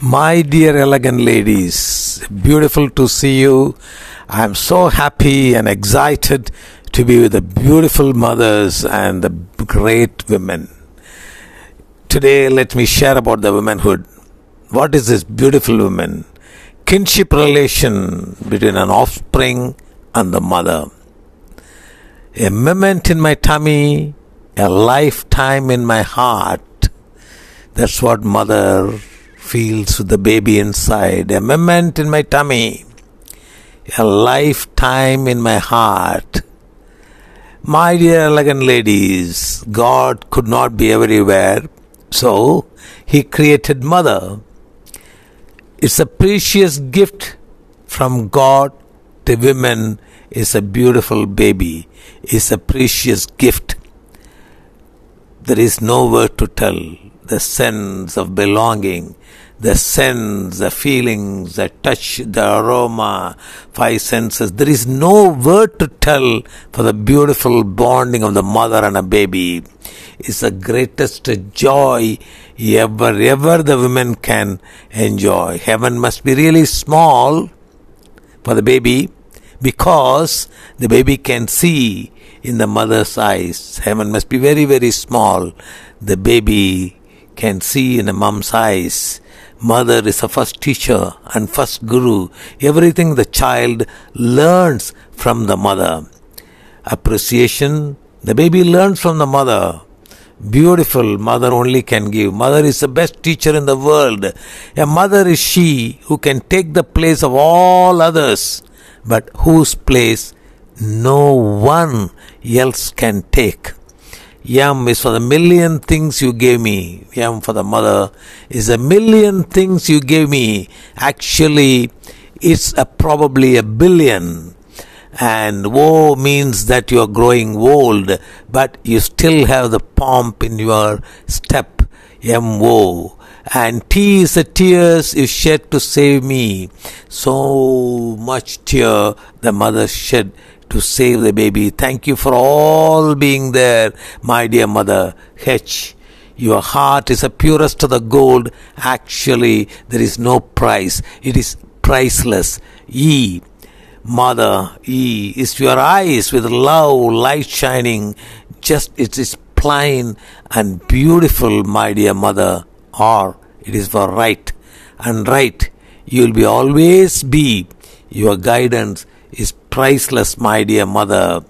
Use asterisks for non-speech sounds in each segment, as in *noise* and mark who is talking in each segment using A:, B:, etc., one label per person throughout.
A: My dear elegant ladies, beautiful to see you. I am so happy and excited to be with the beautiful mothers and the great women. Today, let me share about the womanhood. What is this beautiful woman? Kinship relation between an offspring and the mother. A moment in my tummy, a lifetime in my heart. That's what mother feels with the baby inside. A moment in my tummy, a lifetime in my heart. My dear elegant ladies, God could not be everywhere, so He created mother. It's a precious gift from God to women. Is a beautiful baby. It's a precious gift. There is no word to tell. The sense of belonging, the sense, the feelings, the touch, the aroma, five senses. There is no word to tell for the beautiful bonding of the mother and a baby. It's the greatest joy ever, ever the women can enjoy. Heaven must be really small for the baby because the baby can see in the mother's eyes. Heaven must be very, very small. The baby can see in the mom's eyes. Mother is the first teacher and first guru. Everything the child learns from the mother. Appreciation, the baby learns from the mother. Beautiful mother only can give. Mother is the best teacher in the world. A mother is she who can take the place of all others, but whose place no one else can take. Yam is for the million things you gave me. Yam for the mother is a million things you gave me. Actually, it's a, probably a billion. And woe means that you are growing old, but you still have the pomp in your step. Woe. And T is the tears you shed to save me. So much tear the mother shed to save the baby. Thank you for all being there, my dear mother. H. Your heart is the purest of the gold. Actually, there is no price. It is priceless. E. Mother, E is your eyes with love, light shining. Just it is plain and beautiful, my dear mother. Or it is for right and right. You will be always be. Your guidance is priceless, my dear mother.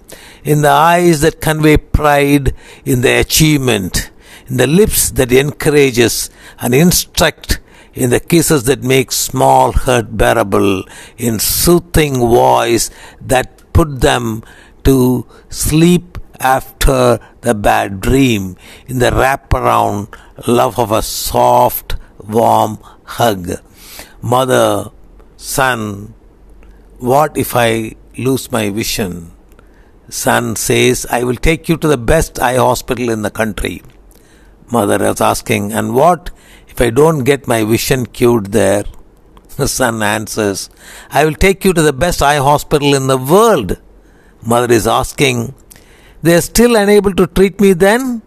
A: In the eyes that convey pride in the achievement, in the lips that encourages and instruct, in the kisses that make small hurt bearable, in soothing voice that put them to sleep after the bad dream, in the wraparound love of a soft, warm hug. Mother, son, what if I lose my vision? Son says, I will take you to the best eye hospital in the country. Mother is asking, and what if I don't get my vision cured there? The son answers, I will take you to the best eye hospital in the world. Mother is asking, they are still unable to treat me then?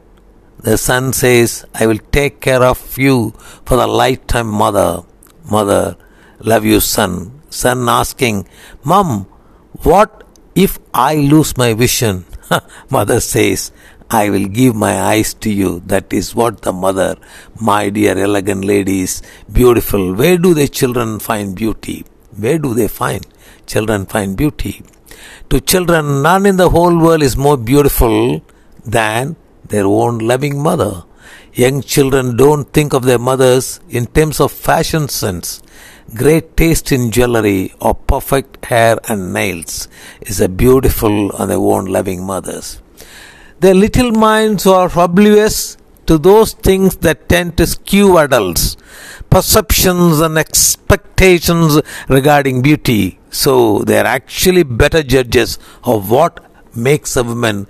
A: The son says, I will take care of you for the lifetime, mother. Mother, love you, son son asking, Mom, what if I lose my vision? *laughs* mother says, I will give my eyes to you. That is what the mother, my dear elegant ladies, beautiful. Where do the children find beauty? Where do they find? Children find beauty. To children, none in the whole world is more beautiful than their own loving mother. Young children don't think of their mothers in terms of fashion sense. Great taste in jewelry or perfect hair and nails is a beautiful on their own loving mothers. Their little minds are oblivious to those things that tend to skew adults, perceptions and expectations regarding beauty. So they are actually better judges of what makes a woman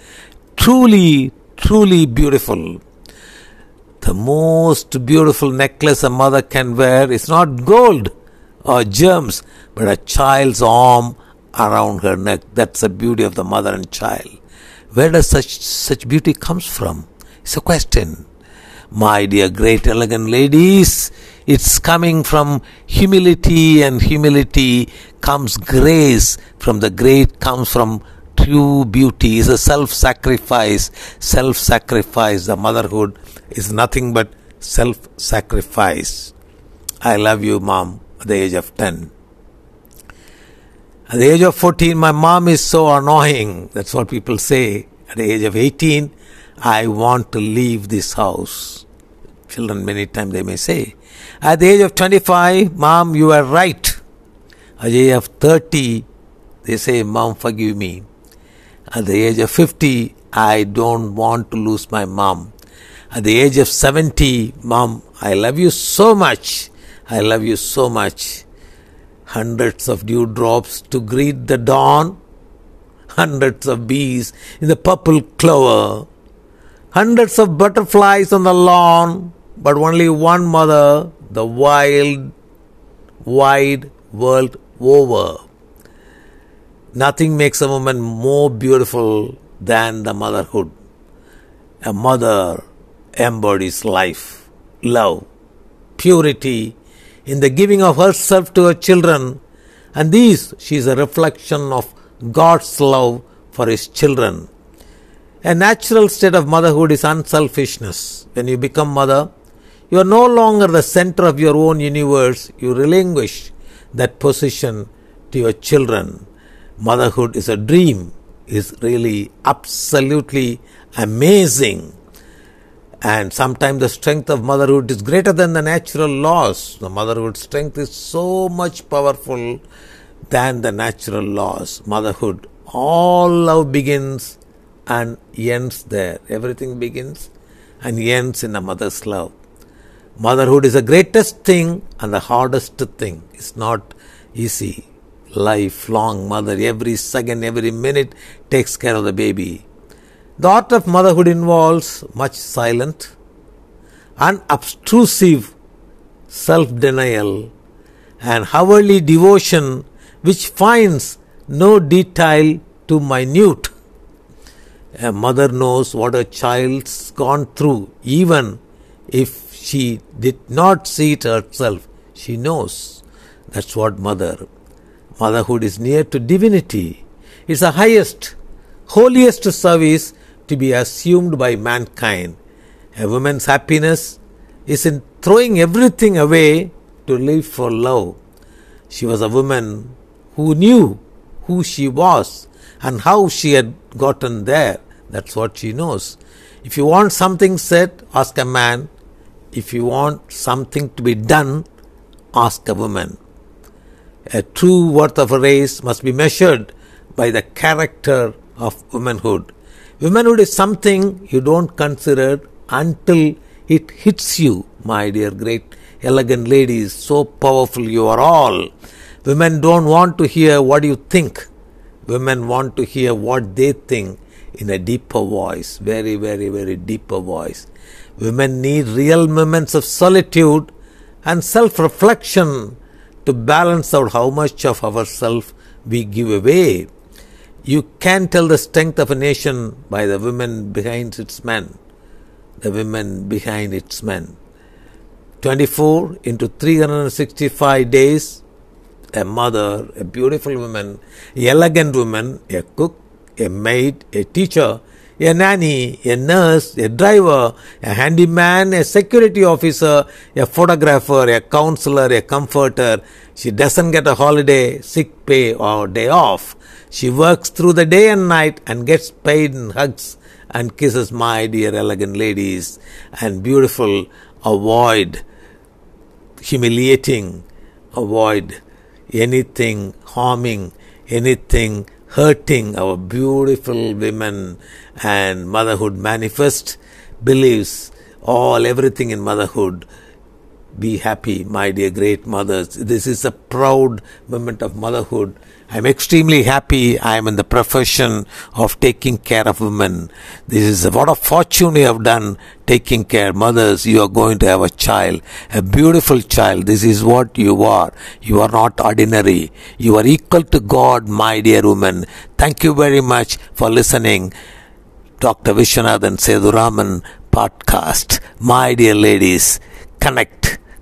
A: truly, truly beautiful. The most beautiful necklace a mother can wear is not gold or gems, but a child's arm around her neck. That's the beauty of the mother and child. Where does such such beauty comes from? It's a question. My dear, great, elegant ladies, it's coming from humility, and humility comes grace. From the great comes from true beauty, is a self sacrifice. Self sacrifice, the motherhood is nothing but self sacrifice. I love you, mom, at the age of 10. At the age of 14, my mom is so annoying. That's what people say. At the age of 18, I want to leave this house. Children, many times they may say. At the age of 25, Mom, you are right. At the age of 30, they say, Mom, forgive me. At the age of 50, I don't want to lose my mom. At the age of 70, Mom, I love you so much. I love you so much. Hundreds of dewdrops to greet the dawn, hundreds of bees in the purple clover, hundreds of butterflies on the lawn, but only one mother, the wild, wide world over. Nothing makes a woman more beautiful than the motherhood. A mother embodies life, love, purity in the giving of herself to her children, and these she is a reflection of God's love for his children. A natural state of motherhood is unselfishness. When you become mother, you are no longer the center of your own universe. You relinquish that position to your children. Motherhood is a dream, is really absolutely amazing. And sometimes the strength of motherhood is greater than the natural laws. The motherhood strength is so much powerful than the natural laws. Motherhood, all love begins and ends there. Everything begins and ends in a mother's love. Motherhood is the greatest thing and the hardest thing. It's not easy. Lifelong mother, every second, every minute takes care of the baby. The art of motherhood involves much silent, unobtrusive self denial and hourly devotion which finds no detail too minute. A mother knows what a child's gone through, even if she did not see it herself. She knows. That's what mother. Motherhood is near to divinity. It's the highest, holiest service to be assumed by mankind. A woman's happiness is in throwing everything away to live for love. She was a woman who knew who she was and how she had gotten there. That's what she knows. If you want something said, ask a man. If you want something to be done, ask a woman. A true worth of a race must be measured by the character of womanhood. Womanhood is something you don't consider until it hits you, my dear great elegant ladies. So powerful you are all. Women don't want to hear what you think. Women want to hear what they think in a deeper voice, very, very, very deeper voice. Women need real moments of solitude and self reflection to balance out how much of ourself we give away. You can tell the strength of a nation by the women behind its men, the women behind its men. 24 into 365 days, a mother, a beautiful woman, elegant woman, a cook, a maid, a teacher, a nanny, a nurse, a driver, a handyman, a security officer, a photographer, a counselor, a comforter. She doesn't get a holiday, sick pay, or day off. She works through the day and night and gets paid in hugs and kisses, my dear elegant ladies, and beautiful. Avoid humiliating, avoid anything harming, anything hurting our beautiful women and motherhood manifest believes all everything in motherhood be happy my dear great mothers this is a proud moment of motherhood I'm extremely happy I am in the profession of taking care of women. This is what a fortune you have done taking care. Mothers, you are going to have a child, a beautiful child. This is what you are. You are not ordinary. You are equal to God, my dear woman. Thank you very much for listening. Dr. Vishwanathan Seduraman podcast. My dear ladies, connect.